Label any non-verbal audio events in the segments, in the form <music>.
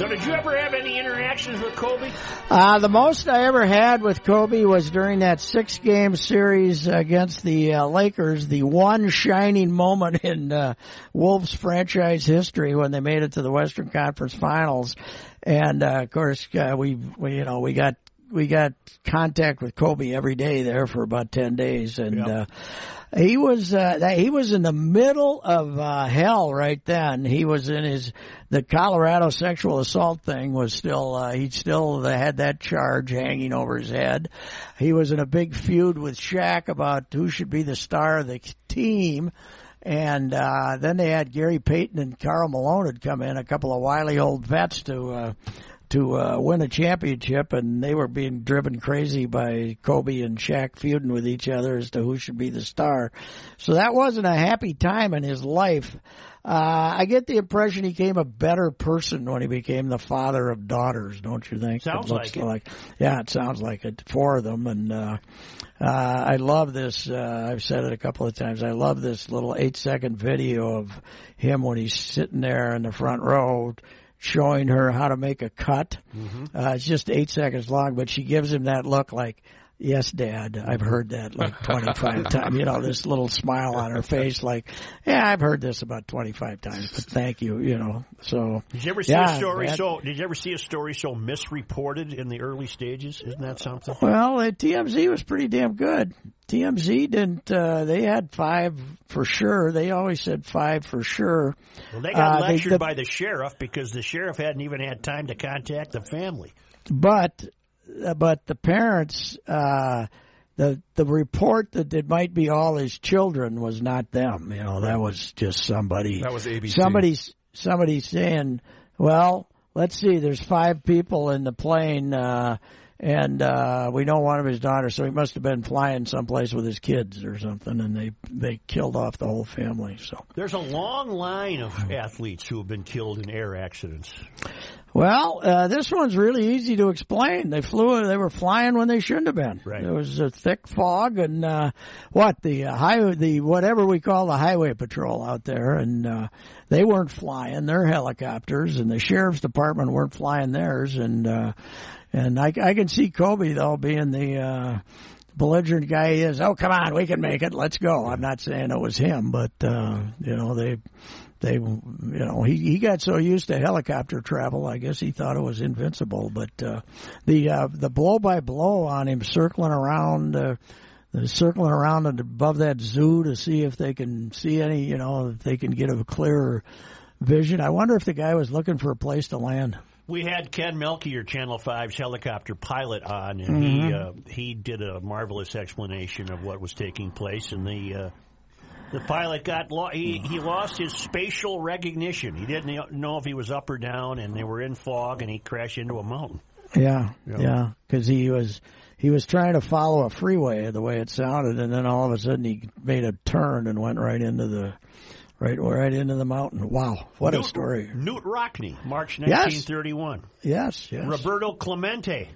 So, did you ever have any interactions with Kobe? Uh, the most I ever had with Kobe was during that six game series against the uh, Lakers, the one shining moment <laughs> in uh, Wolves franchise history when they made it to the Western Conference Finals. And, uh, of course, uh, we, we, you know, we got, we got contact with Kobe every day there for about 10 days. And, Yep. uh, he was uh he was in the middle of uh hell right then he was in his the colorado sexual assault thing was still uh he still had that charge hanging over his head he was in a big feud with Shaq about who should be the star of the team and uh then they had Gary Payton and Karl Malone had come in a couple of wily old vets to uh to uh, win a championship, and they were being driven crazy by Kobe and Shaq feuding with each other as to who should be the star. So that wasn't a happy time in his life. Uh, I get the impression he became a better person when he became the father of daughters, don't you think? Sounds looks like it. yeah, it sounds like it. Four of them, and uh, uh, I love this. Uh, I've said it a couple of times. I love this little eight second video of him when he's sitting there in the front row showing her how to make a cut. Uh, it's just eight seconds long, but she gives him that look like, yes, dad, I've heard that like <laughs> 25 times. You know, this little smile on her face like, yeah, I've heard this about 25 times, but thank you, you know, so. Did you ever see Yeah, a story that- so? Did you ever see a story so misreported in the early stages? Isn't that something? Well, uh, TMZ was pretty damn good. TMZ didn't, uh, they had five for sure. They always said five for sure. Well, they got Uh, they- lectured the- by the sheriff because the sheriff hadn't even had time to contact the family. but but the parents uh the the report that it might be all his children was not them you know that was just somebody That was ABC. somebody's somebody saying well let's see there's five people in the plane uh and uh we know one of his daughters so he must have been flying someplace with his kids or something and they they killed off the whole family so There's a long line of athletes who have been killed in air accidents. Well, uh, this one's really easy to explain. They flew, they were flying when they shouldn't have been. Right. There was a thick fog and, uh, what, the uh, highway, the, whatever we call the highway patrol out there and, uh, they weren't flying their helicopters and the sheriff's department weren't flying theirs and, uh, and I, I can see Kobe though being the, uh, belligerent guy he is. Oh, come on, we can make it. Let's go. I'm not saying it was him, but, uh, you know, they, they, you know, he, he got so used to helicopter travel, I guess he thought it was invincible. But, uh, the, uh, the blow by blow on him circling around, uh, they're circling around and above that zoo to see if they can see any, you know, if they can get a clearer vision. I wonder if the guy was looking for a place to land. We had Ken Melchior, Channel 5's helicopter pilot, on, and he uh, he did a marvelous explanation of what was taking place. And the uh, the pilot got lo- he he lost his spatial recognition. He didn't know if he was up or down, and they were in fog, and he crashed into a mountain. Yeah, Yeah. yeah, because he was he was trying to follow a freeway the way it sounded, and then all of a sudden he made a turn and went right into the right right into the mountain. Wow, what a story! Knute Rockne, March Yes. 1931. Yes, yes. Roberto Clemente,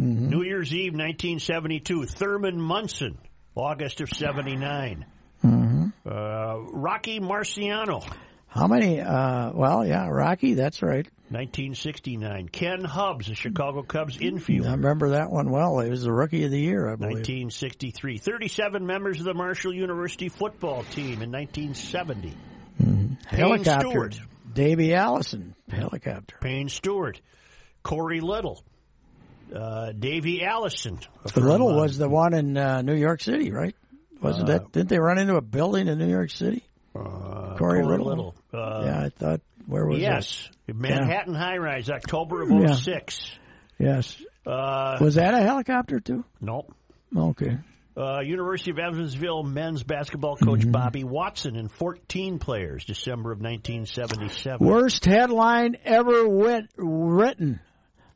Mm-hmm. New Year's Eve 1972. Thurman Munson, August of 79. Mm-hmm. Uh, Rocky Marciano, How many? Uh, well, yeah, Rocky. That's right. 1969. Ken Hubbs, the Chicago Cubs infielder. I remember that one well. He was the rookie of the year, I believe. 1963. 37 members of the Marshall University football team in 1970. Mm-hmm. Helicopter. Stewart. Davey Allison, helicopter. Payne Stewart. Cory Lidle. Uh, Davey Allison. Lidle was the one in uh, New York City, right? Wasn't that? Didn't they run into a building in New York City? Uh, Cory, Cory Lidle. Lidle. Uh, yeah, I thought. Where was yes, that? Manhattan High Rise, October of Yeah. 06. Yes. Uh, Was that a helicopter too? nope. Okay. Uh, University of Evansville men's basketball coach Mm-hmm. Bobby Watson and 14 players, December of 1977. Worst headline ever wit- written.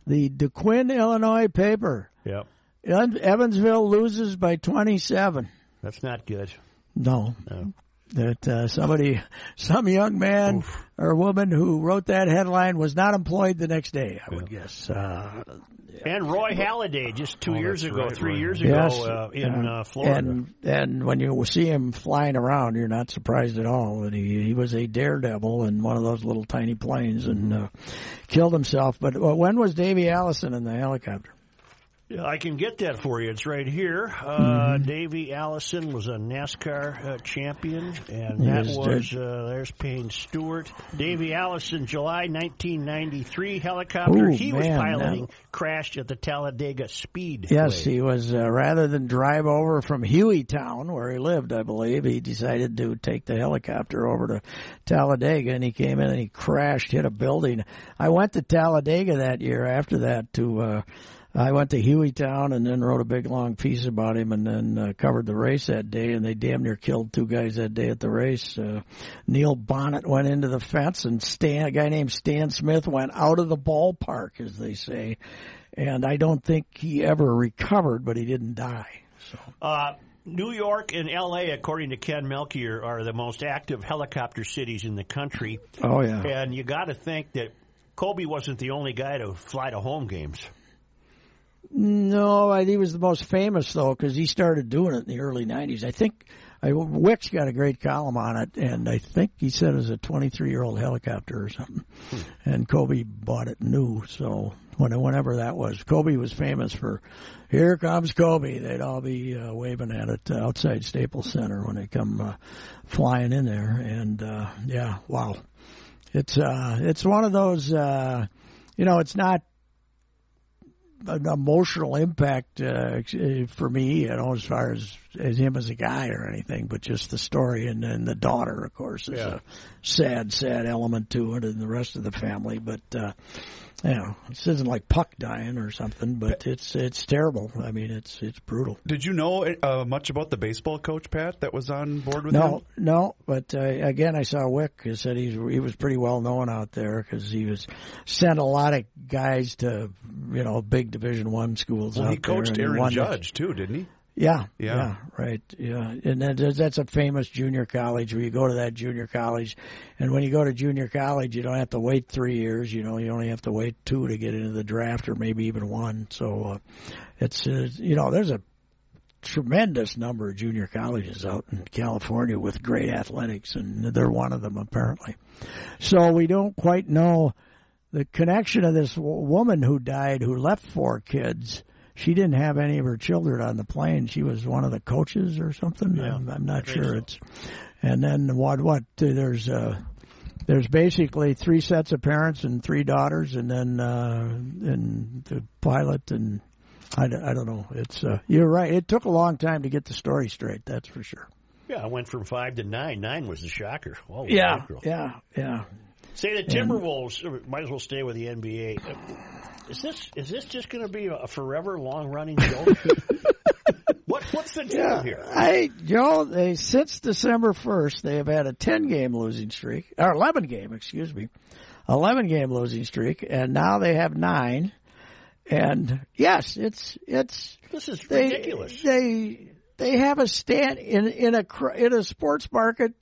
The Du Quoin, Illinois paper. Yep, Evansville loses by 27. That's not good. No. No. That uh, somebody, some young man or woman who wrote that headline was not employed the next day, I would guess. Uh, And Roy Halladay, just two Oh, years ago, right, three Roy years ago, yes. uh, in uh, uh, Florida. And, and when you see him flying around, you're not surprised at all that he, he was a daredevil in one of those little tiny planes and uh, killed himself. But uh, when was Davey Allison in the helicopter? Yeah, I can get that for you. It's right here. Uh, Mm-hmm. Davey Allison was a NASCAR uh, champion, and that was was uh, there's Payne Stewart. Davey Allison, July 1993, helicopter Ooh, he was piloting now- crashed at the Talladega Speed. Yes, he was. Uh, rather than drive over from Hueytown, where he lived, I believe, he decided to take the helicopter over to Talladega, and he came in and he crashed, hit a building. I went to Talladega that year. After that, to uh, I went to Hueytown and then wrote a big long piece about him, and then uh, covered the race that day. And they damn near killed two guys that day at the race. Uh, Neil Bonnett went into the fence, and Stan, a guy named Stan Smith, went out of the ballpark, as they say. And I don't think he ever recovered, but he didn't die. So Uh, New York and L.A., according to Ken Melchior, are the most active helicopter cities in the country. Oh yeah. And you got to think that Kobe wasn't the only guy to fly to home games. No, I, he was the most famous though because he started doing it in the early '90s. I think I, Wick's got a great column on it, and I think he said it was a 23 year old helicopter or something. And Kobe bought it new, so when, whenever that was, Kobe was famous for. Here comes Kobe. They'd all be uh, waving at it outside Staples Center when they come uh, flying in there, and uh, yeah, wow, it's uh, it's one of those. Uh, you know, it's not an emotional impact uh, for me, you know, as far as as him as a guy or anything, but just the story and then the daughter, of course, is Yeah. a sad, sad element to it, and the rest of the family. But uh, know, this isn't like Puck dying or something, but it's it's terrible. I mean, it's it's brutal. Did you know uh, much about the baseball coach Pat that was on board with him? No, no, but uh, again, I saw Wick. He said he's he was pretty well known out there because he was sent a lot of guys to you know big Division One schools. Well, he coached Aaron won the- Judge too, didn't he? Yeah, Yeah. yeah, right, yeah, and that, that's a famous junior college where you go to that junior college, and when you go to junior college, you don't have to wait three years. You know, you only have to wait two to get into the draft, or maybe even one. So uh, it's uh, you know, there's a tremendous number of junior colleges out in California with great athletics, and they're one of them apparently. So we don't quite know the connection of this w- woman who died, who left four kids. She didn't have any of her children on the plane. She was one of the coaches or something. Yeah, I'm, I'm not sure. so. It's and then what? What? There's uh, there's basically three sets of parents and three daughters, and then uh, and the pilot and I, don't- I don't know. It's uh, you're right. It took a long time to get the story straight. That's for sure. Yeah, I went from five to nine. Nine was the shocker. Oh, Yeah, mackerel. yeah, yeah. Say the Timberwolves might as well stay with the NBA. Is this is this just going to be a forever long running joke? <laughs> what what's the deal here? I Joe, they since December first, they have had a ten game losing streak, or eleven game, excuse me, eleven game losing streak, and now they have nine. And yes, it's it's This is they ridiculous. they they have a stand in in a in a sports market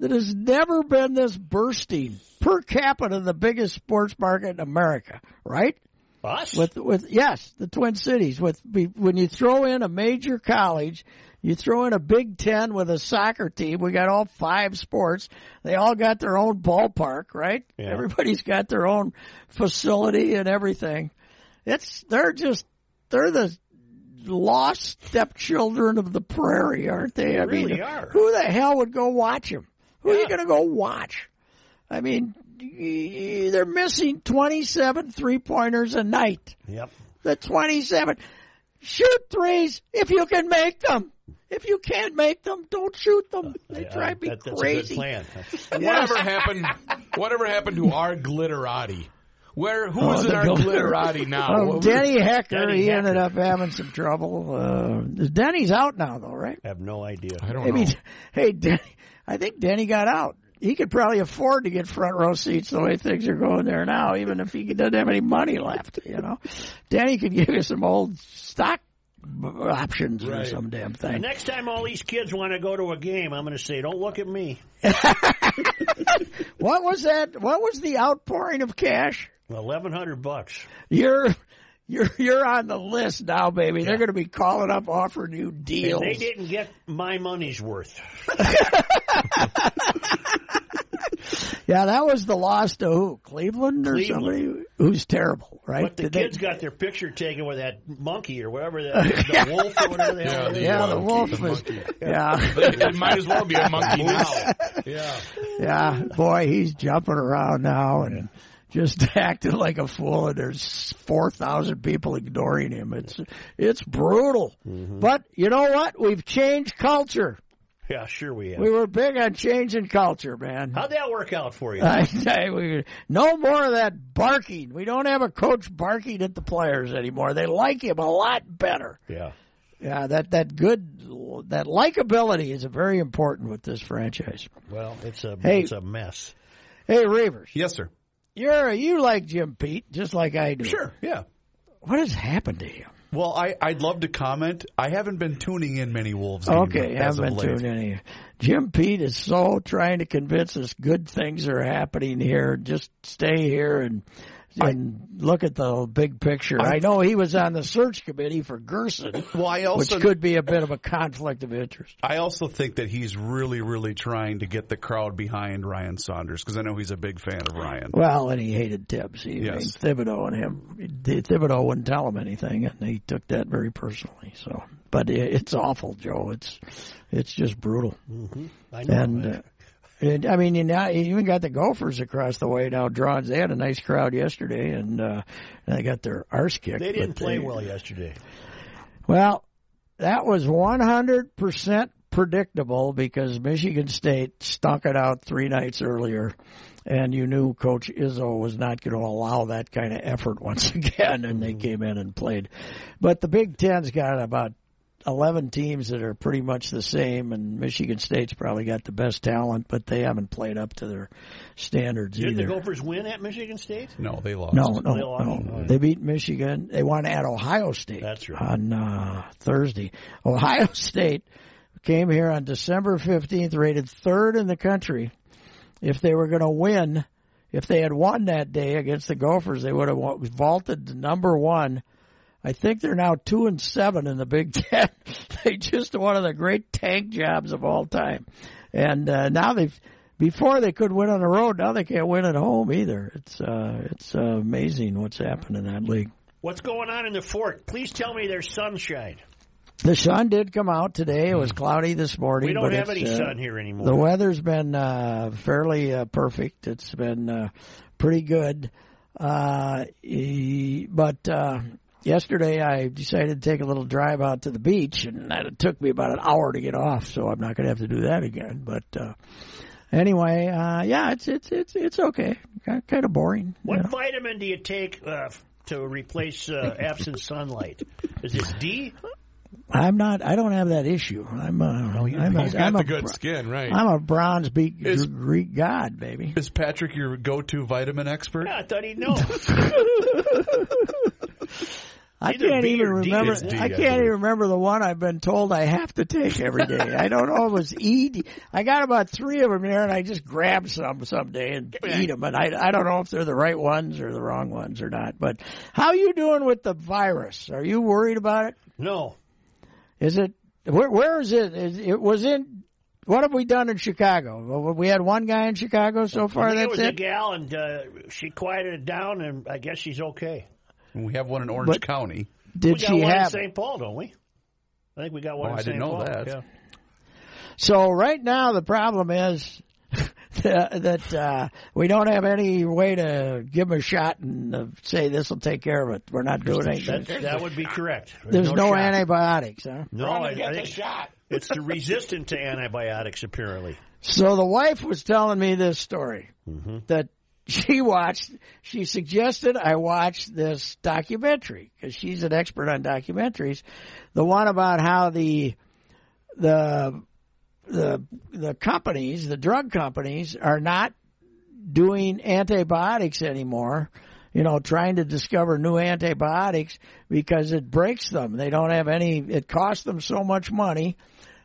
that has never been this bursting per capita, the biggest sports market in America, right? Us? with with yes, the Twin Cities. With be- when you throw in a major college, you throw in a Big Ten with a soccer team. We got all five sports. They all got their own ballpark, right? Yeah. Everybody's got their own facility and everything. It's they're just they're the lost stepchildren of the prairie, aren't they? I really mean, are. who the hell would go watch them? Who are you going to go watch? I mean, they're missing 27 three pointers a night. Yep. The 27. Shoot threes if you can make them. If you can't make them, don't shoot them. They Uh, drive me that- that's crazy. a good plan. <laughs> Whatever happened? Whatever happened to our glitterati? Where who is Oh, in the our glitter- glitterati now? Oh, Denny Hecker, Denny he Hecker. ended up having some trouble. Uh, Denny's out now, though, right? I have no idea. I don't I mean, know. <laughs> hey, Denny, I think Denny got out. He could probably afford to get front row seats the way things are going there now, even if he doesn't have any money left. You know, Danny could give you some old stock options or some damn The thing. next time all these kids want to go to a game, I'm going to say, "Don't look at me." <laughs> What was that? What was the outpouring of cash? Eleven hundred bucks. You're. You're you're on the list now, baby. They're going to be calling up, offering you And deals. they didn't get my money's worth. <laughs> Yeah, that was the loss to who? Cleveland or Cleveland. somebody who's terrible, right? But the Did they- kids got their picture taken with that monkey or whatever, that, the <laughs> wolf or whatever the hell Yeah, the yeah, the wolf the was. monkey. Yeah, it might as well be a monkey now. Yeah. yeah, boy, he's jumping around now and just <laughs> acting like a fool. And there's four thousand people ignoring him. It's it's brutal. Mm-hmm. But you know what? We've changed culture. Yeah, sure we have. We were big on changing culture, man. How'd that work out for you? <laughs> I say we no more of that barking. We don't have a coach barking at the players anymore. They like him a lot better. yeah. Yeah, that that good that likability is very important with this franchise. Well, it's a Hey. it's a mess. Hey, Reavers, Yes, sir. you're you like Jim Pete just like I do. Sure. Yeah. What has happened to him? Well, I, I'd love to comment. I haven't been tuning in many Wolves Okay, as haven't been late. in. Jim Pete is so trying to convince us good things are happening here. Just stay here and and look at the big picture. I, know he was on the search committee for Gersson, <laughs> Well, I which could be a bit of a conflict of interest. I also think that he's really, really trying to get the crowd behind Ryan Saunders because I know he's a big fan of Ryan. Well, and he hated Thibs. He Yes. made Thibodeau and him. Thibodeau wouldn't tell him anything, and he took that very personally. So, but it, it's awful, Joe. It's it's just brutal. I know. And, uh, and I mean, you now you even got the Gophers across the way now drawing. They had a nice crowd yesterday, and uh, they got their arse kicked. they didn't play they- well yesterday. Well, that was one hundred percent predictable because Michigan State stunk it out three nights earlier, and you knew Coach Izzo was not going to allow that kind of effort once <laughs> again, and they came in and played. But the Big Ten's got about 11 teams that are pretty much the same, and Michigan State's probably got the best talent, but they haven't played up to their standards yet. Did the either. Gophers win at Michigan State? No, they lost. No, no, They lost. no. They beat Michigan. They won at Ohio State. That's right. On uh, Thursday, Ohio <laughs> State came here on December fifteenth, rated third in the country. If they were going to win, if they had won that day against the Gophers, they would have vaulted to number one. I think they're now two and seven in the Big <laughs> Ten. they just one of the great tank jobs of all time, and uh, now they've. Before they could win on the road, now they can't win at home either. It's uh, it's uh, amazing what's happened in that league. What's going on in the fort? Please tell me there's sunshine. The sun did come out today. It was cloudy this morning. We don't have any uh, sun here anymore. The weather's been uh, fairly uh, perfect. It's been uh, pretty good. Uh, but uh, yesterday I decided to take a little drive out to the beach, and that it took me about an hour to get off. So I'm not going to have to do that again. But uh, anyway, uh, yeah, it's it's it's it's okay. Kind of boring. you what know. vitamin do you take uh, to replace uh, <laughs> absent sunlight? Is this D? I'm not. I don't have that issue. I'm. A, I'm a, got I'm the a, good skin, right? I'm a bronze beak Is- Greek god, baby. Is Patrick your go-to vitamin expert? Yeah, I thought he'd know. <laughs> <laughs> I Either can't even remember. D, I can't even remember the one I've been told I have to take every day. I don't know. It was E. D. I got about three of them there, and I just grab some someday and eat them. And I I don't know if they're the right ones or the wrong ones or not. But how are you doing with the virus? Are you worried about it? No. Is it where? Where is it? Is, it was in. What have we done in Chicago? We had one guy in Chicago so far. it That's was a gal, and uh, she quieted it down, and I guess she's okay. We have one in Orange But- County. Did we got she one in have? St. Paul, don't we? I think we got one Oh, in I St. didn't know Paul. that. Yeah. So right now the problem is <laughs> that, that uh, we don't have any way to give them a shot and uh, say this will take care of it. We're not doing anything. That, that would be correct. There's no, shot. antibiotics, huh? No, Run I, get I the think shot. <laughs> it's the resistant to antibiotics, apparently. So the wife was telling me this story Mm-hmm. that she watched. She suggested I watch this documentary because she's an expert on documentaries. The one about how the the the the companies, the drug companies, are not doing antibiotics anymore. You know, trying to discover new antibiotics because it breaks them. They don't have any. It costs them so much money.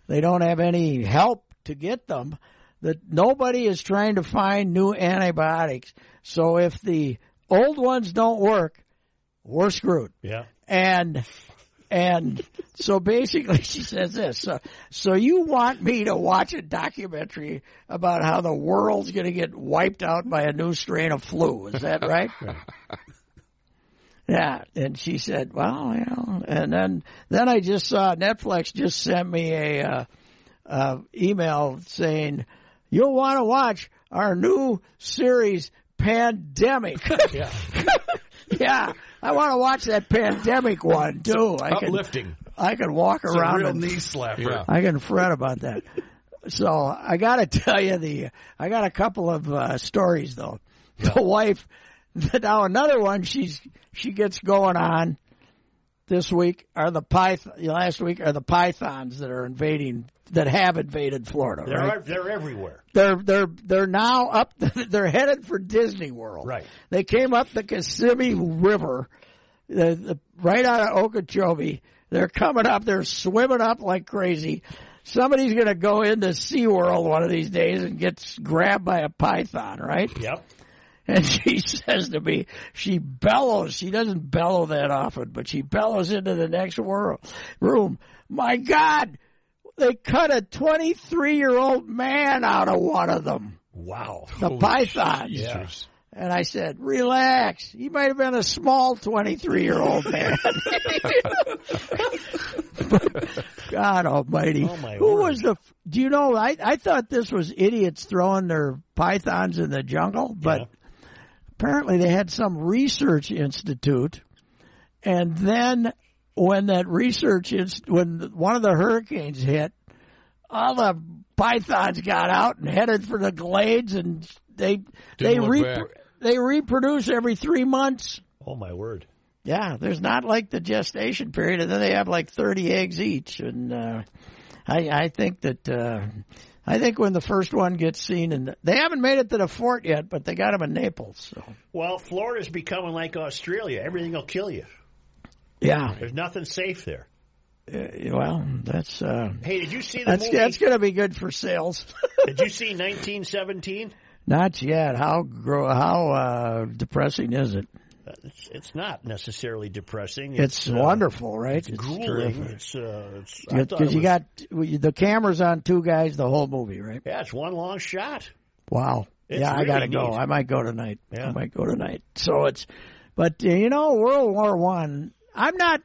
They don't have any help to get them. That nobody is trying to find new antibiotics. So if the old ones don't work, we're screwed. Yeah. And and so basically <laughs> she says this. So, so you want me to watch a documentary about how the world's going to get wiped out by a new strain of flu. Is that <laughs> right? Yeah, and she said, "Well, you know," and then then I just saw Netflix just sent me a uh, uh, email saying you'll want to watch our new series Pandemic. <laughs> Yeah. <laughs> yeah, I want to watch that Pandemic one too. I can Uplifting. I can walk It's a around real and knee slapper. Yeah. I can fret about that. So I got to <laughs> tell you the I got a couple of uh, stories though. The wife now another one she's she gets going on this week are the python last week are the pythons that are invading that have invaded Florida. They're, right? they're everywhere. They're they're they're now up. <laughs> They're headed for Disney World. Right. They came up the Kissimmee River, the, the, right out of Okeechobee. They're coming up. They're swimming up like crazy. Somebody's going to go into SeaWorld one of these days and gets grabbed by a python, right? Yep. <laughs> And she says to me, she bellows. She doesn't bellow that often, but she bellows into the next world, room. My God, they cut a 23 year old man out of one of them. Wow. The pythons. Yeah. And I said, relax. He might have been a small 23 year old man. <laughs> God almighty. Oh, my Who word. was the, do you know, I, I thought this was idiots throwing their pythons in the jungle, but Yeah. Apparently they had some research institute. And then when that research, inst- when one of the hurricanes hit, all the pythons got out and headed for the glades and they, they, look repro- back. they reproduce every three months. Oh my word. Yeah, there's not like the gestation period, and then they have like 30 eggs each. And uh, I, I think that uh, I think when the first one gets seen, and they haven't made it to the fort yet, but they got them in Naples. So Well, Florida's becoming like Australia. Everything will kill you. yeah, There's nothing safe there. uh, well, that's uh, Hey, did you see the that's movie? that's going to be good for sales. <laughs> Did you see 1917? not yet. How how uh, depressing is it? It's, it's not necessarily depressing. It's, uh, wonderful, right? It's grueling. terrific. It's, uh, it's, Because you was- got the cameras on two guys the whole movie, right? yeah, it's one long shot. Wow. It's yeah, I gotta go. I might go tonight. Yeah. I might go tonight. So it's, but uh, you know, World War One. I'm not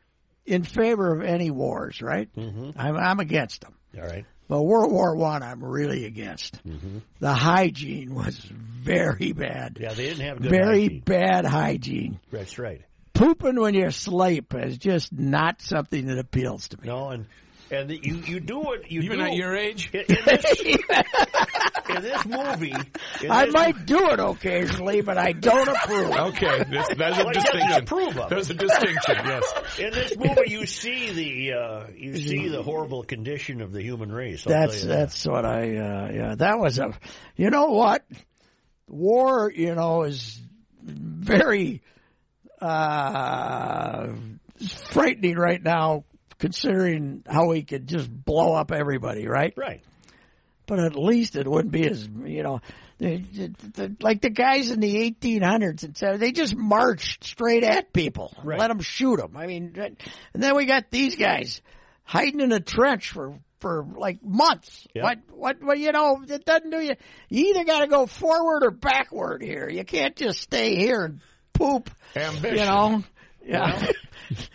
in favor of any wars, right? Mm-hmm. I'm, I'm against them. All right. But World War One, I'm really against. Mm-hmm. The hygiene was very bad. Yeah, they didn't have good very hygiene. bad hygiene. That's right. Pooping when you're asleep is just not something that appeals to me. No, and and you you do it. You Even do at your age? in, in this <laughs> in this movie. In I this- might do it occasionally, but I don't approve. Okay, that's, that's a Well, he distinction. approve of. There's a distinction, yes. In this movie, you see the uh, you see the horrible condition of the human race. I'll That's tell you that. that's what I uh, yeah. That was a, you know what, war you know is very uh, frightening right now, considering how he could just blow up everybody, right? Right. But at least it wouldn't be as you know, like the guys in the 1800s and so they just marched straight at people, Right. let them shoot them. I mean, and then we got these guys hiding in a trench for for like months. Yep. What what what you know? It doesn't do you. You either got to go forward or backward here. You can't just stay here and poop. Ambition. You know. Yeah. <laughs>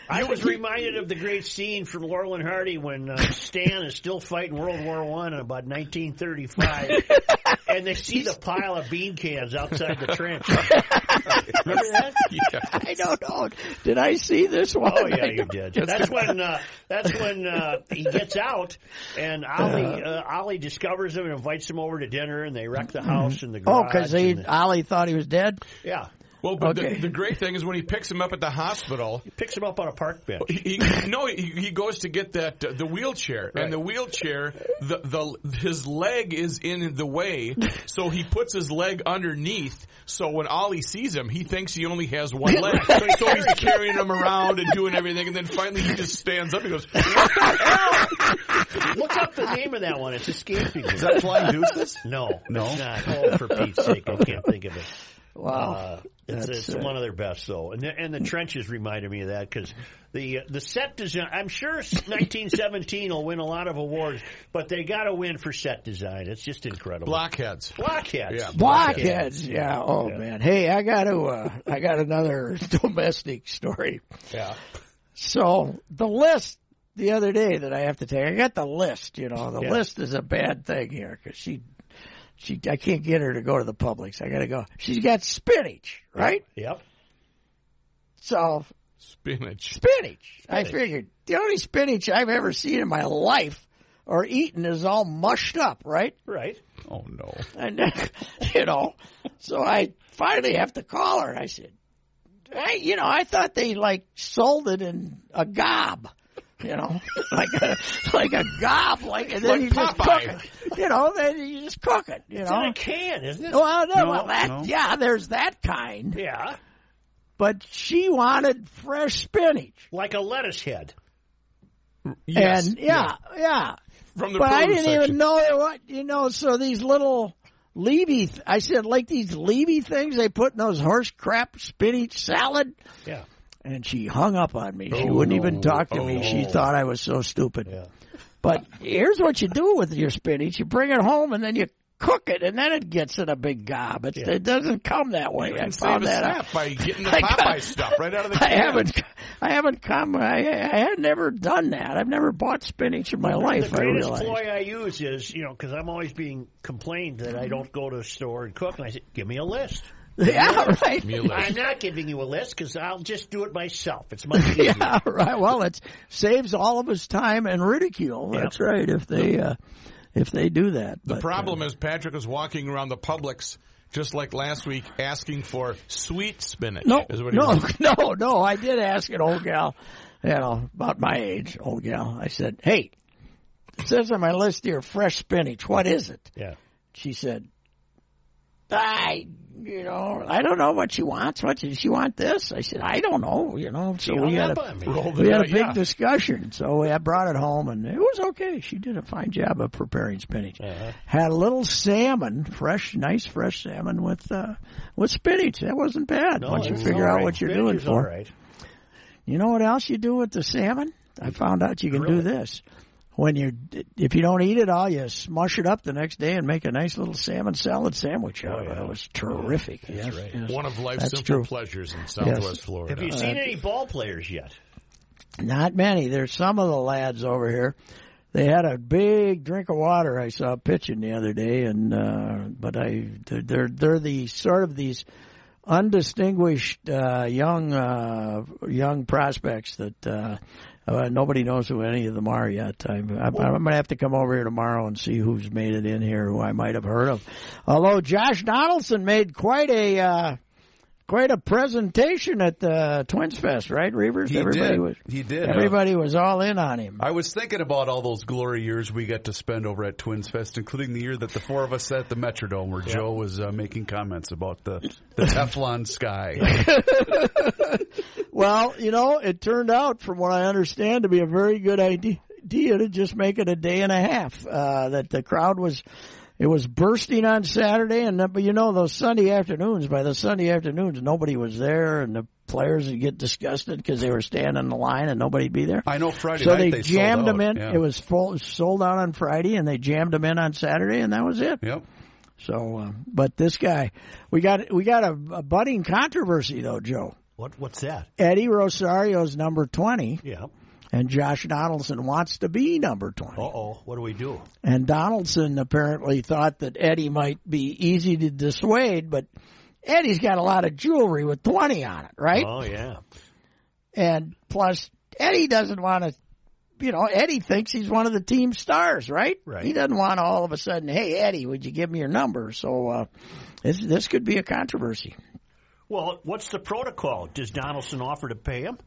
I was reminded of the great scene from Laurel and Hardy when uh, Stan is still fighting World War One in about 1935, <laughs> and they see the pile of bean cans outside the trench. <laughs> Remember that? I don't know. Did I see this one? Oh yeah, I you did. <laughs> That's when uh, that's when uh, he gets out, and Ollie uh, Ollie discovers him and invites him over to dinner, and they wreck the house and the Oh, because and the- Ollie thought he was dead. yeah, Well, but Okay. the, the great thing is when he picks him up at the hospital, he picks him up on a park bench. he, he no, he, he goes to get that uh, the wheelchair, Right. and the wheelchair, the the his leg is in the way, so he puts his leg underneath. So when Ollie sees him, he thinks he only has one leg, <laughs> so he's carrying him around and doing everything, and then finally he just stands up and goes, Look up the name of that one. It's escaping me. Is that Flying Deuces? No, No? it's not. Oh, for Pete's sake, I can't think of it. Wow. Uh, it's it's uh, one of their best, though, and the, and the trenches reminded me of that because the uh, the set design. I'm sure 1917 <laughs> will win a lot of awards, but they got to win for set design. It's just incredible. blockheads. Blockheads. Yeah. Blockheads, yeah. Oh Yeah. man. Hey, I got to. Uh, I got another <laughs> domestic story. Yeah. So the list the other day that I have to take, I got the list. You know, the Yeah. list is a bad thing here because she, she, I can't get her to go to the Publix. I got to go. She's got spinach, right? Yep. So Spinach. spinach. I figured the only spinach I've ever seen in my life or eaten is all mushed up, right? Right. Oh no. And <laughs> you know, so I finally have to call her. I said, "Hey, you know, I thought they like sold it in a gob." You know, <laughs> like a like a gob, like and then Like you just cook it. You know, then you just cook it. You It's know, in a can, isn't it? Oh, well, no, No, well, that no. yeah, there's that kind, Yeah. but she wanted fresh spinach, Like a lettuce head. Yes. and yeah, yeah. From the but I didn't section. even know what you know. So these little Levy, th- I said like these Levy things they put in those horse crap spinach salad, Yeah. And she hung up on me. She Oh, wouldn't even talk to oh. me. She thought I was so stupid. Yeah. But here's what you do with your spinach: you bring it home and then you cook it, and then it gets in a big gob. It's, Yeah. It doesn't come that way. You I can found save a that out. snap by getting the <laughs> I Popeye stuff right out of the I can. haven't, I haven't come. I, I had never done that. I've never bought spinach in my life. The greatest realize. ploy I use is, you know, because I'm always being complained that I don't go to a store and cook, and I say, give me a list. Yeah, right. Me a list. I'm not giving you a list because I'll just do it myself. It's much <laughs> easier. Yeah, right. Well, it saves all of us time and ridicule. Yep. That's right. If they uh, if they do that. The But, problem is Patrick was walking around the Publix just like last week, asking for sweet spinach. No, is what he no, wanted. <laughs> no, no. I did ask an old gal, you know, about my age, old gal. I said, "Hey, it says on my list here, fresh spinach. What is it?" Yeah. She said, "I, you know, I don't know what she wants. What does she want? This?" I said, "I don't know. You know." So we had a on me. Rolled we had a big yeah. discussion. So I brought it home, and it was okay. She did a fine job of preparing spinach. Uh-huh. Had a little salmon, fresh, nice, fresh salmon with uh, with spinach. That wasn't bad. No, Once you figure all out what you're doing for. right. You know what else you do with the salmon? I found out you can do Really? this. When you, if you don't eat it all, you smush it up the next day and make a nice little salmon salad sandwich out of it. Oh, yeah. It was terrific. yes, right. yes. One of life's That's simple true. pleasures in Southwest Yes. Florida. Have you seen any ball players yet? Not many. There's some of the lads over here. They had a big drink of water I saw pitching the other day, and uh, but I they're they're, they're the sort of these undistinguished uh, young uh, young prospects that uh, uh, nobody knows who any of them are yet. I'm, I'm, I'm going to have to come over here tomorrow and see who's made it in here, who I might have heard of. Although Josh Donaldson made quite a uh, quite a presentation at the Twins Fest, right, Reavers? He everybody did. was He did. everybody was all in on him. I was thinking about all those glory years we got to spend over at Twins Fest, including the year that the four of us sat at the Metrodome, where Joe was uh, making comments about the the <laughs> Teflon sky. <laughs> Well, you know, it turned out, from what I understand, to be a very good idea to just make it a day and a half. Uh, that the crowd was, it was bursting on Saturday, and but you know, those Sunday afternoons. By the Sunday afternoons, nobody was there, and the players would get disgusted because they were standing in the line and nobody'd be there. I know Friday so night they, they jammed sold them out, in. yeah. It was full, sold out on Friday, and they jammed them in on Saturday, and that was it. Yep. So, uh, but this guy, we got we got a, a budding controversy though, Joe. What what's that? Eddie Rosario's number twenty, Yeah. And Josh Donaldson wants to be number twenty. Uh oh. What do we do? And Donaldson apparently thought that Eddie might be easy to dissuade, but Eddie's got a lot of jewelry with twenty on it, right? Oh yeah. And plus, Eddie doesn't want to. You know, Eddie thinks he's one of the team stars, right? Right. He doesn't want to all of a sudden, hey Eddie, would you give me your number? So uh, this this could be a controversy. Well, what's the protocol? Does Donaldson offer to pay him?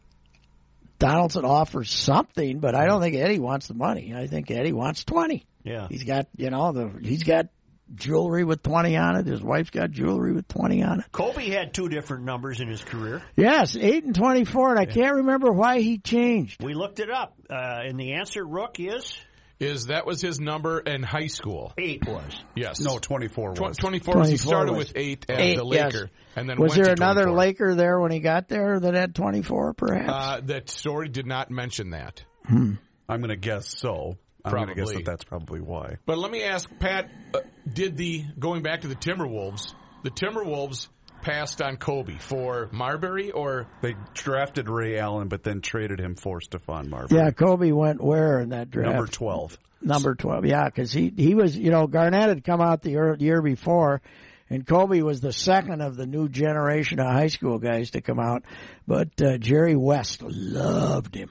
Donaldson offers something, but I don't think Eddie wants the money. I think Eddie wants twenty. Yeah. He's got you know the he's got jewelry with twenty on it. His wife's got jewelry with twenty on it. Kobe had two different numbers in his career. Yes, eight and twenty four, and I can't remember why he changed. We looked it up, uh, and the answer, Rook, is Is that was his number in high school? eight was. Yes. No, 24 Tw- was. 24 was he started was. with eight as Eight, the yes. Laker, and then Was went there another Laker there when he got there that had twenty four, perhaps? Uh, that story did not mention that. I'm going to guess so. I'm going to guess that that's probably why. But let me ask Pat: uh, Did the going back to the Timberwolves? The Timberwolves passed on Kobe for Marbury, or They drafted Ray Allen, but then traded him for Stephon Marbury. yeah, Kobe went where in that draft? Number 12. Number 12, yeah, because he, he was, you know, Garnett had come out the year, year before, and Kobe was the second of the new generation of high school guys to come out. But uh, Jerry West loved him.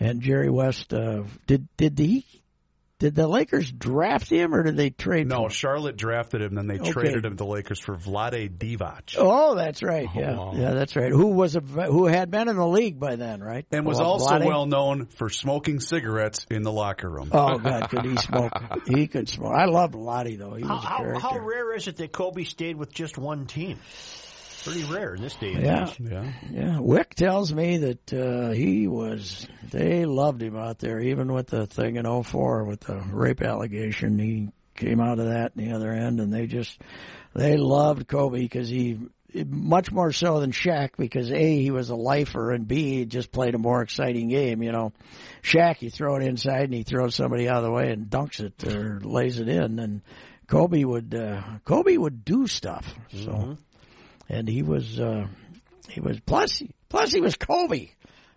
And Jerry West, uh, did, did he, did the Lakers draft him or did they trade for No, him? Charlotte drafted him, then they Okay. traded him to the Lakers for Vlade Divac. Oh, that's right. Yeah, wow. yeah, that's right. Who was a who had been in the league by then, right? And was Well, also Vlade? well known for smoking cigarettes in the locker room. Oh God, could he smoke? he could smoke. I love Lottie though. He How, a character. how rare is it that Kobe stayed with just one team? Pretty rare in this day and Yeah. age. Yeah. Yeah, Wick tells me that uh, he was. They loved him out there, even with the thing in '04 with the rape allegation. He came out of that in the other end, and they just they loved Kobe because he much more so than Shaq because a he was a lifer and b he just played a more exciting game. You know, Shaq you throw it inside and he throws somebody out of the way and dunks it or lays it in, and Kobe would uh, Kobe would do stuff. So, and he was. Uh, he was plus plus he was Kobe.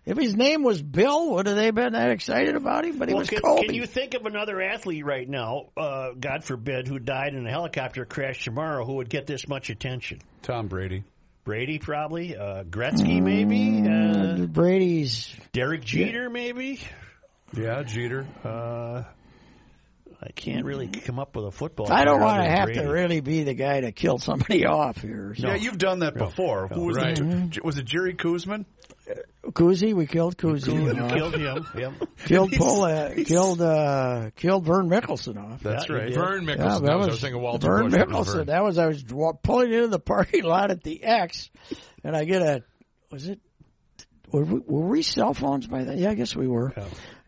If his name was Bill, would have they been that excited about him? But he Well, was can, Kobe. can you think of another athlete right now, uh, God forbid, who died in a helicopter crash tomorrow who would get this much attention? Tom Brady. Brady, probably. Uh, Gretzky, maybe. Uh, Brady's Derek Jeter, maybe. Yeah, Jeter. Uh, I can't really come up with a football. I don't want to have Brady. to really be the guy to kill somebody <laughs> off here. So. Yeah, you've done that before. Who was Right. it? Was it Jerry Koosman? Kuzi, we killed Kuzi. You off. killed him. <laughs> Yep. killed Paul, uh, killed uh, killed Vern Mikkelsen off. That's Yeah, right. Vern Mikkelsen? Yeah, that was, I was thinking Walter Vern Bush. Mikkelsen. Vern. That was I was pulling into the parking <laughs> lot at the X, and I get a was it were we, were we cell phones by then? Yeah, I guess we were.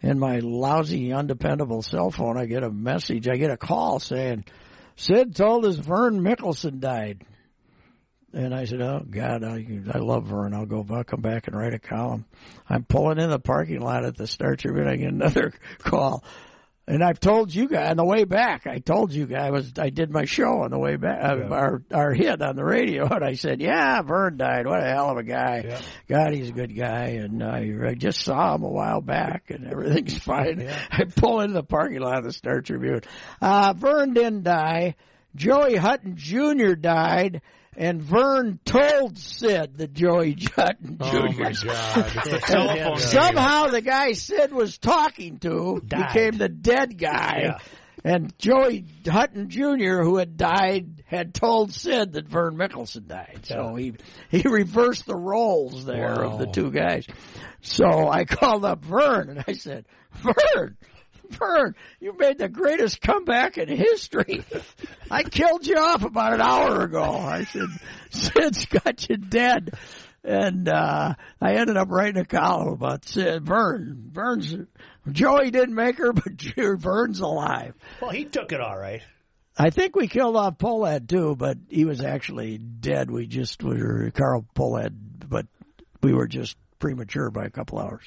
And my lousy, undependable cell phone, I get a message. I get a call saying Sid told us Vern Mikkelsen died. And I said, "Oh God, I, I love Vern. I'll go. I'll come back and write a column." I'm pulling in the parking lot at the Star Tribune. I get another <laughs> call, and I've told you guys on the way back. I told you guys I was I did my show on the way back. Uh, our our hit on the radio, <laughs> and I said, "Yeah, Vern died. What a hell of a guy. God, he's a good guy." And I, I just saw him a while back, and everything's <laughs> fine. I pull into the parking lot of the Star Tribune. Uh, Vern didn't die. Joey Hutton Jr. died. And Vern told Sid that Joey Hutton Jr. Oh my God! <laughs> It's the telephone. Somehow the guy Sid was talking to Died. became the dead guy. Yeah. And Joey Hutton Jr., who had died, had told Sid that Vern Mikkelsen died. So he he reversed the roles there of the two guys. So I called up Vern and I said, Vern, Vern, you made the greatest comeback in history. I killed you off about an hour ago. I said, Sid's got you dead. And uh I ended up writing a column about Sid Vern. Vern's Joey didn't make her, but <laughs> Vern's alive. Well, he took it all right. I think we killed off Pohlad too, but he was actually dead. We just were Carl Pohlad, but we were just premature by a couple hours.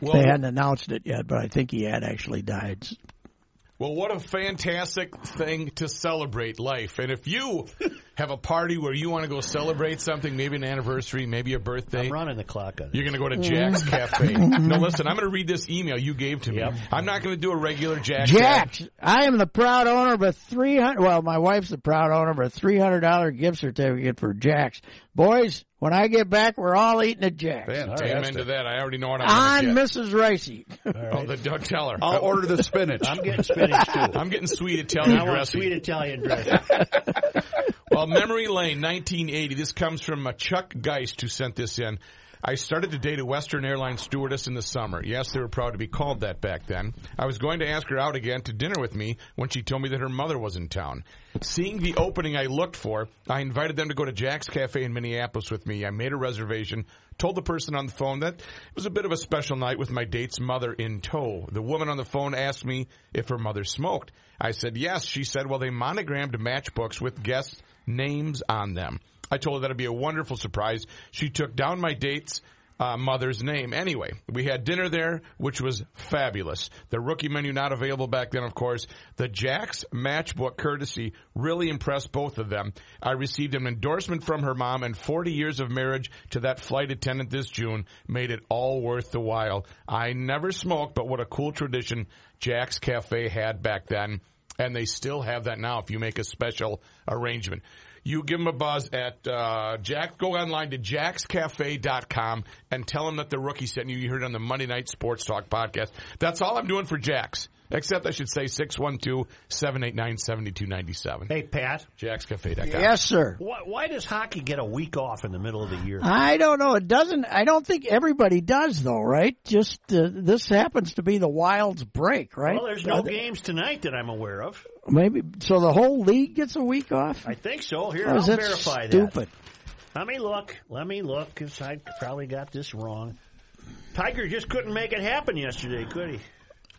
Well, they hadn't announced it yet, but I think he had actually died. Well, what a fantastic thing to celebrate life. And if you have a party where you want to go celebrate something, maybe an anniversary, maybe a birthday, I'm running the clock on it. you're going to go to mm. Jack's <laughs> Cafe. no, listen, I'm going to read this email you gave to me. Yep. I'm not going to do a regular Jack's. Jack, I am the proud owner of a three hundred. Well, my wife's the proud owner of a three hundred dollar gift certificate for Jack's. Boys, when I get back, we're all eating at Jack's. Fantastic. Amen to that. I already know what I'm On going to get. Mrs. Ricey. Oh, the, don't tell her. I'll order the spinach. I'm getting spinach too. I'm getting sweet Italian I want dressing. sweet Italian dressing. <laughs> Well, Memory Lane, 1980. This comes from uh, Chuck Geist, who sent this in. I started to date a Western Airlines stewardess in the summer. Yes, they were proud to be called that back then. I was going to ask her out again to dinner with me when she told me that her mother was in town. Seeing the opening I looked for, I invited them to go to Jax Cafe in Minneapolis with me. I made a reservation, told the person on the phone that it was a bit of a special night with my date's mother in tow. The woman on the phone asked me if her mother smoked. I said yes. She said, well, they monogrammed matchbooks with guests' names on them. I told her that'd be a wonderful surprise. She took down my date's uh, mother's name. Anyway, we had dinner there, which was fabulous. The rookie menu not available back then, of course. The Jax matchbook courtesy really impressed both of them. I received an endorsement from her mom, and 40 years of marriage to that flight attendant this June made it all worth the while. I never smoked, but what a cool tradition Jax Cafe had back then. And they still have that now if you make a special arrangement you give them a buzz at uh, Jack. Go online to jaxcafe.com and tell them that the rookie sent you. You heard it on the Monday Night Sports Talk podcast. That's all I'm doing for Jax. Except I should say 612-789-7297. hey, Pat, jaxcafe.com. yes, sir. why, why does hockey get a week off in the middle of the year? I don't know. It doesn't. I don't think everybody does, though, right? Just uh, this happens to be the Wild's break, right? Well, there's no Uh, games tonight that I'm aware of. Maybe so. The whole league gets a week off. I think so. Here, Oh, I'll is that verify stupid? that. Let me look. Let me look, because I probably got this wrong. Tiger just couldn't make it happen yesterday, could he?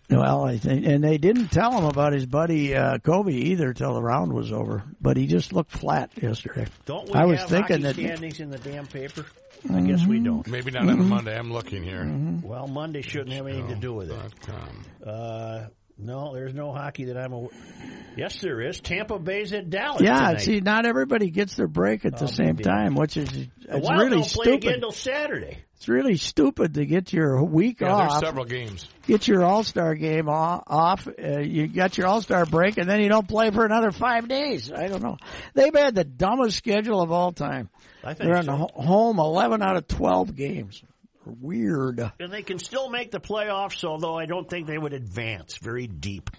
Well, I think, and they didn't tell him about his buddy uh, Kobe either till the round was over. But he just looked flat yesterday. Don't we I was have thinking hockey that- standings in the damn paper? I guess we don't. Maybe not on a Monday. I'm looking here. Well, Monday shouldn't have anything to do with it. .com. Uh, no, there's no hockey that I'm aware. Yes, there is. Tampa Bay's at Dallas. Yeah, tonight. see, not everybody gets their break at the Oh, same maybe. time, which is the it's Wild really don't play again stupid. till Saturday. It's really stupid to get your week Yeah, there's off, several games. get your All Star game off. Uh, you got your All Star break, and then you don't play for another five days. I don't know. They've had the dumbest schedule of all time. I think They're on so. the home eleven out of twelve games. Weird. And they can still make the playoffs, although I don't think they would advance very deep.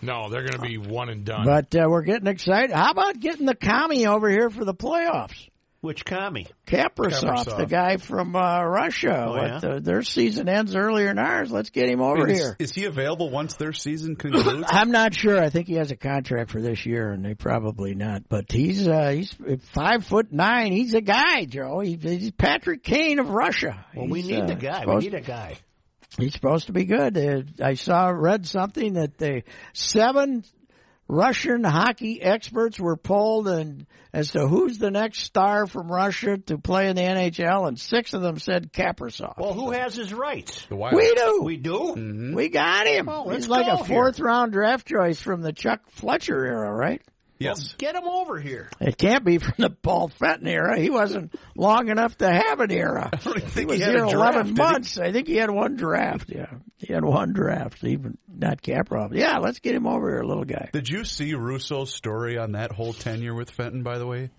No, they're going to be one and done. But uh, we're getting excited. How about getting the commie over here for the playoffs? Which commie? Kaprizov, Kaprizov. the guy from uh, Russia. Oh, yeah? What, uh, their season ends earlier than ours. Let's get him over is, here. is he available once their season <laughs> concludes? I'm not sure. I think he has a contract for this year, and they probably not. But he's uh, he's five foot nine. He's a guy, Joe. He, he's Patrick Kane of Russia. Well, we need uh, the guy. We need a guy. He's supposed to be good. Uh, I saw read something that the seven Russian hockey experts were polled and as to who's the next star from Russia to play in the NHL, and six of them said Kaprizov. Well, who has his rights? The Wild. we do. We do. Mm-hmm. We got him. Well, He's like a fourth round draft choice from the Chuck Fletcher era, right? Yes. Get him over here. It can't be from the Paul Fenton era. He wasn't long enough to have an era. <laughs> think he was he here draft, eleven did he? months. I think he had one draft. Yeah, he had one draft. Even not Kaprov. Yeah, let's get him over here, little guy. Did you see Russo's story on that whole tenure with Fenton? By the way,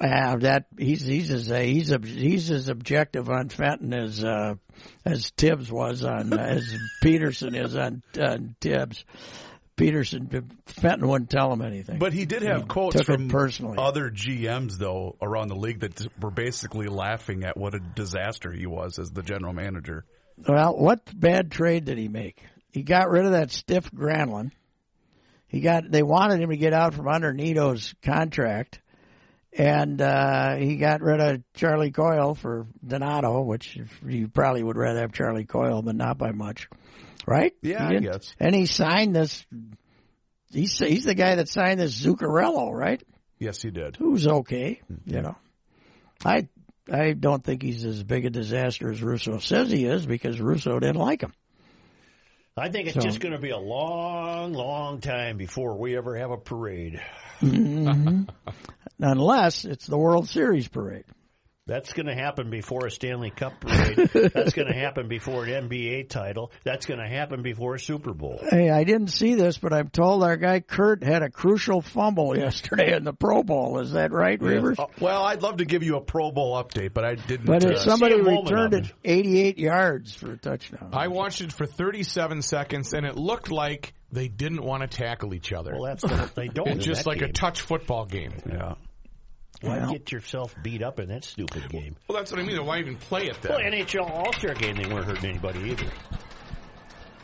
Uh, that he's he's as uh, he's ob- he's as objective on Fenton as uh, as Thibs was on as Peterson is on, on Thibs. Peterson Fenton wouldn't tell him anything. But he did have He quotes from personally. other GMs though around the league that were basically laughing at what a disaster he was as the general manager. Well, what bad trade did he make? He got rid of that stiff Granlund. He got they wanted him to get out from under Nino's contract, and uh, he got rid of Charlie Coyle for Donato, which you probably would rather have Charlie Coyle, but not by much, right? Yeah, He I guess. And he signed this. He's he's the guy that signed this Zuccarello, right? Yes, he did. Who's okay, mm-hmm. you know. I I don't think he's as big a disaster as Russo says he is because Russo didn't like him. I think it's So- just going to be a long, long time before we ever have a parade. Mm-hmm. <laughs> unless it's the World Series parade. That's going to happen before a Stanley Cup parade. <laughs> That's going to happen before an NBA title. That's going to happen before a Super Bowl. Hey, I didn't see this, but I'm told our guy Kirk had a crucial fumble <laughs> yesterday in the Pro Bowl. Is that right, Reavers? Uh, well, I'd love to give you a Pro Bowl update, but I didn't. But uh, if somebody see a returned it it. 88 yards for a touchdown. I watched it for 37 seconds, and it looked like they didn't want to tackle each other. Well, that's the, they don't. <laughs> it's just that like a touch football game. yeah. Why Well. get yourself beat up in that stupid game? Well, that's what I mean. Why even play it then? Well, NHL All Star game, they weren't hurting anybody either.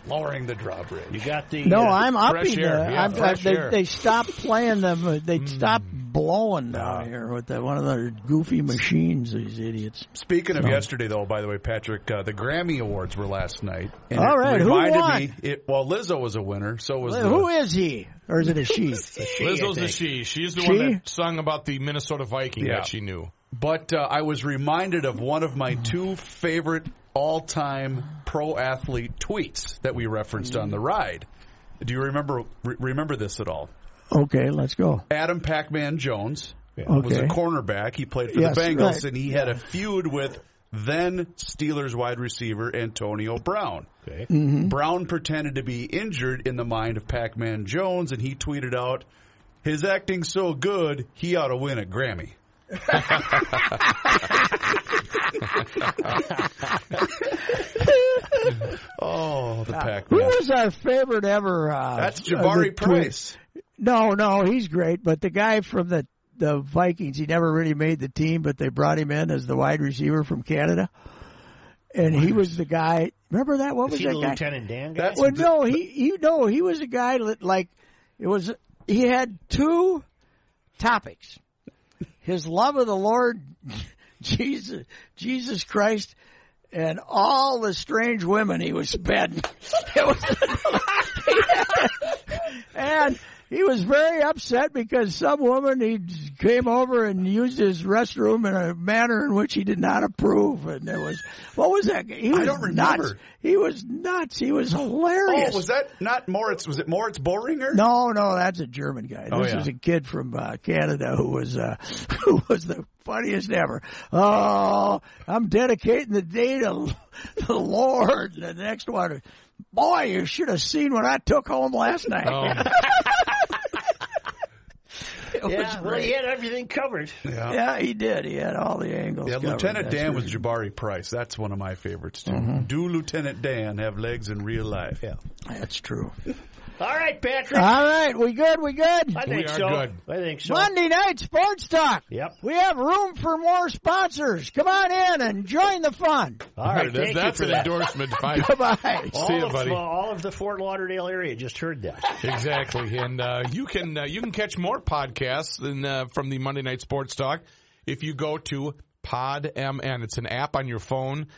Lowering the drawbridge. You got the no, uh, I'm fresh upping air, the. yeah, I'm, fresh they, air. they stopped playing them. They Hmm. stopped blowing down here with the, one of the goofy machines. These idiots. Speaking of yesterday, though, by the way, Patrick, uh, the Grammy Awards were last night. And All it right, who reminded won? me. It, well, Lizzo was a winner. So was the, Who is he, or is it a she? Lizzo's a she. She's the She? one that sung about the Minnesota Viking Yeah. that she knew. But uh, I was reminded of one of my two favorite all-time pro athlete tweets that we referenced on the ride. Do you remember re- remember this at all? okay, let's go. Adam Pac-Man Jones was Okay. a cornerback. He played for Yes, the Bengals, right. and he had a feud with then Steelers wide receiver Antonio Brown. Okay. Mm-hmm. Brown pretended to be injured in the mind of Pac-Man Jones, and he tweeted out, "His acting's so good, he ought to win a Grammy." <laughs> oh, the Who Pac-Man. Who was our favorite ever? Uh, That's uh, the Jabari tweet? Price. No, no, he's great. But the guy from the the Vikings, he never really made the team, but they brought him in as the wide receiver from Canada, and he was the guy. Remember that? What Is was he that the guy? Lieutenant Dan guy? That's Well, no, he you know he was a guy that like it was. He had two topics: his love of the Lord, <laughs> Jesus, Jesus Christ, and all the strange women he was bedding. <laughs> It was, <laughs> and he was very upset because some woman he came over and used his restroom in a manner in which he did not approve, and there was what was that? He was don't nuts. He was nuts. He was hilarious. Oh, was that not Moritz? Was it Moritz Boehringer? No, no, that's a German guy. Oh, This yeah. is a kid from uh, Canada who was uh, <laughs> who was the funniest ever. Oh, I'm dedicating the day to the Lord. The next one, boy, you should have seen what I took home last night. <laughs> <laughs> it was yeah, well, great. he had everything covered. Yeah. Yeah, he did. He had all the angles. Yeah, covered. Lieutenant That's Dan was. Jabari Price. That's one of my favorites too. Mm-hmm. Do Lieutenant Dan have legs in real life? Yeah. That's true. <laughs> All right, Patrick. All right, we good? We good? I think are so. good. I think so. Monday night sports talk. Yep. We have room for more sponsors. Come on in and join the fun. All right, that's thank that's you an for that. endorsement. <laughs> By, Goodbye. All, See you, buddy. uh, all of the Fort Lauderdale area just heard that. exactly, and uh, you can uh, you can catch more podcasts than, uh, from the Monday Night Sports Talk if you go to PodMN. It's an app on your phone.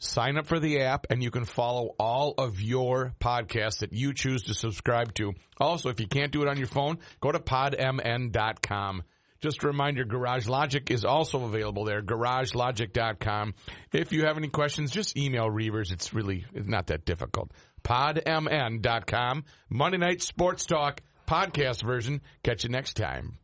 Sign up for the app, and you can follow all of your podcasts that you choose to subscribe to. Also, if you can't do it on your phone, go to podmn.com. Just a reminder, Garage Logic is also available there, garagelogic.com. If you have any questions, just email Reavers. It's really it's not that difficult. Podmn.com. Monday Night Sports Talk podcast version. Catch you next time.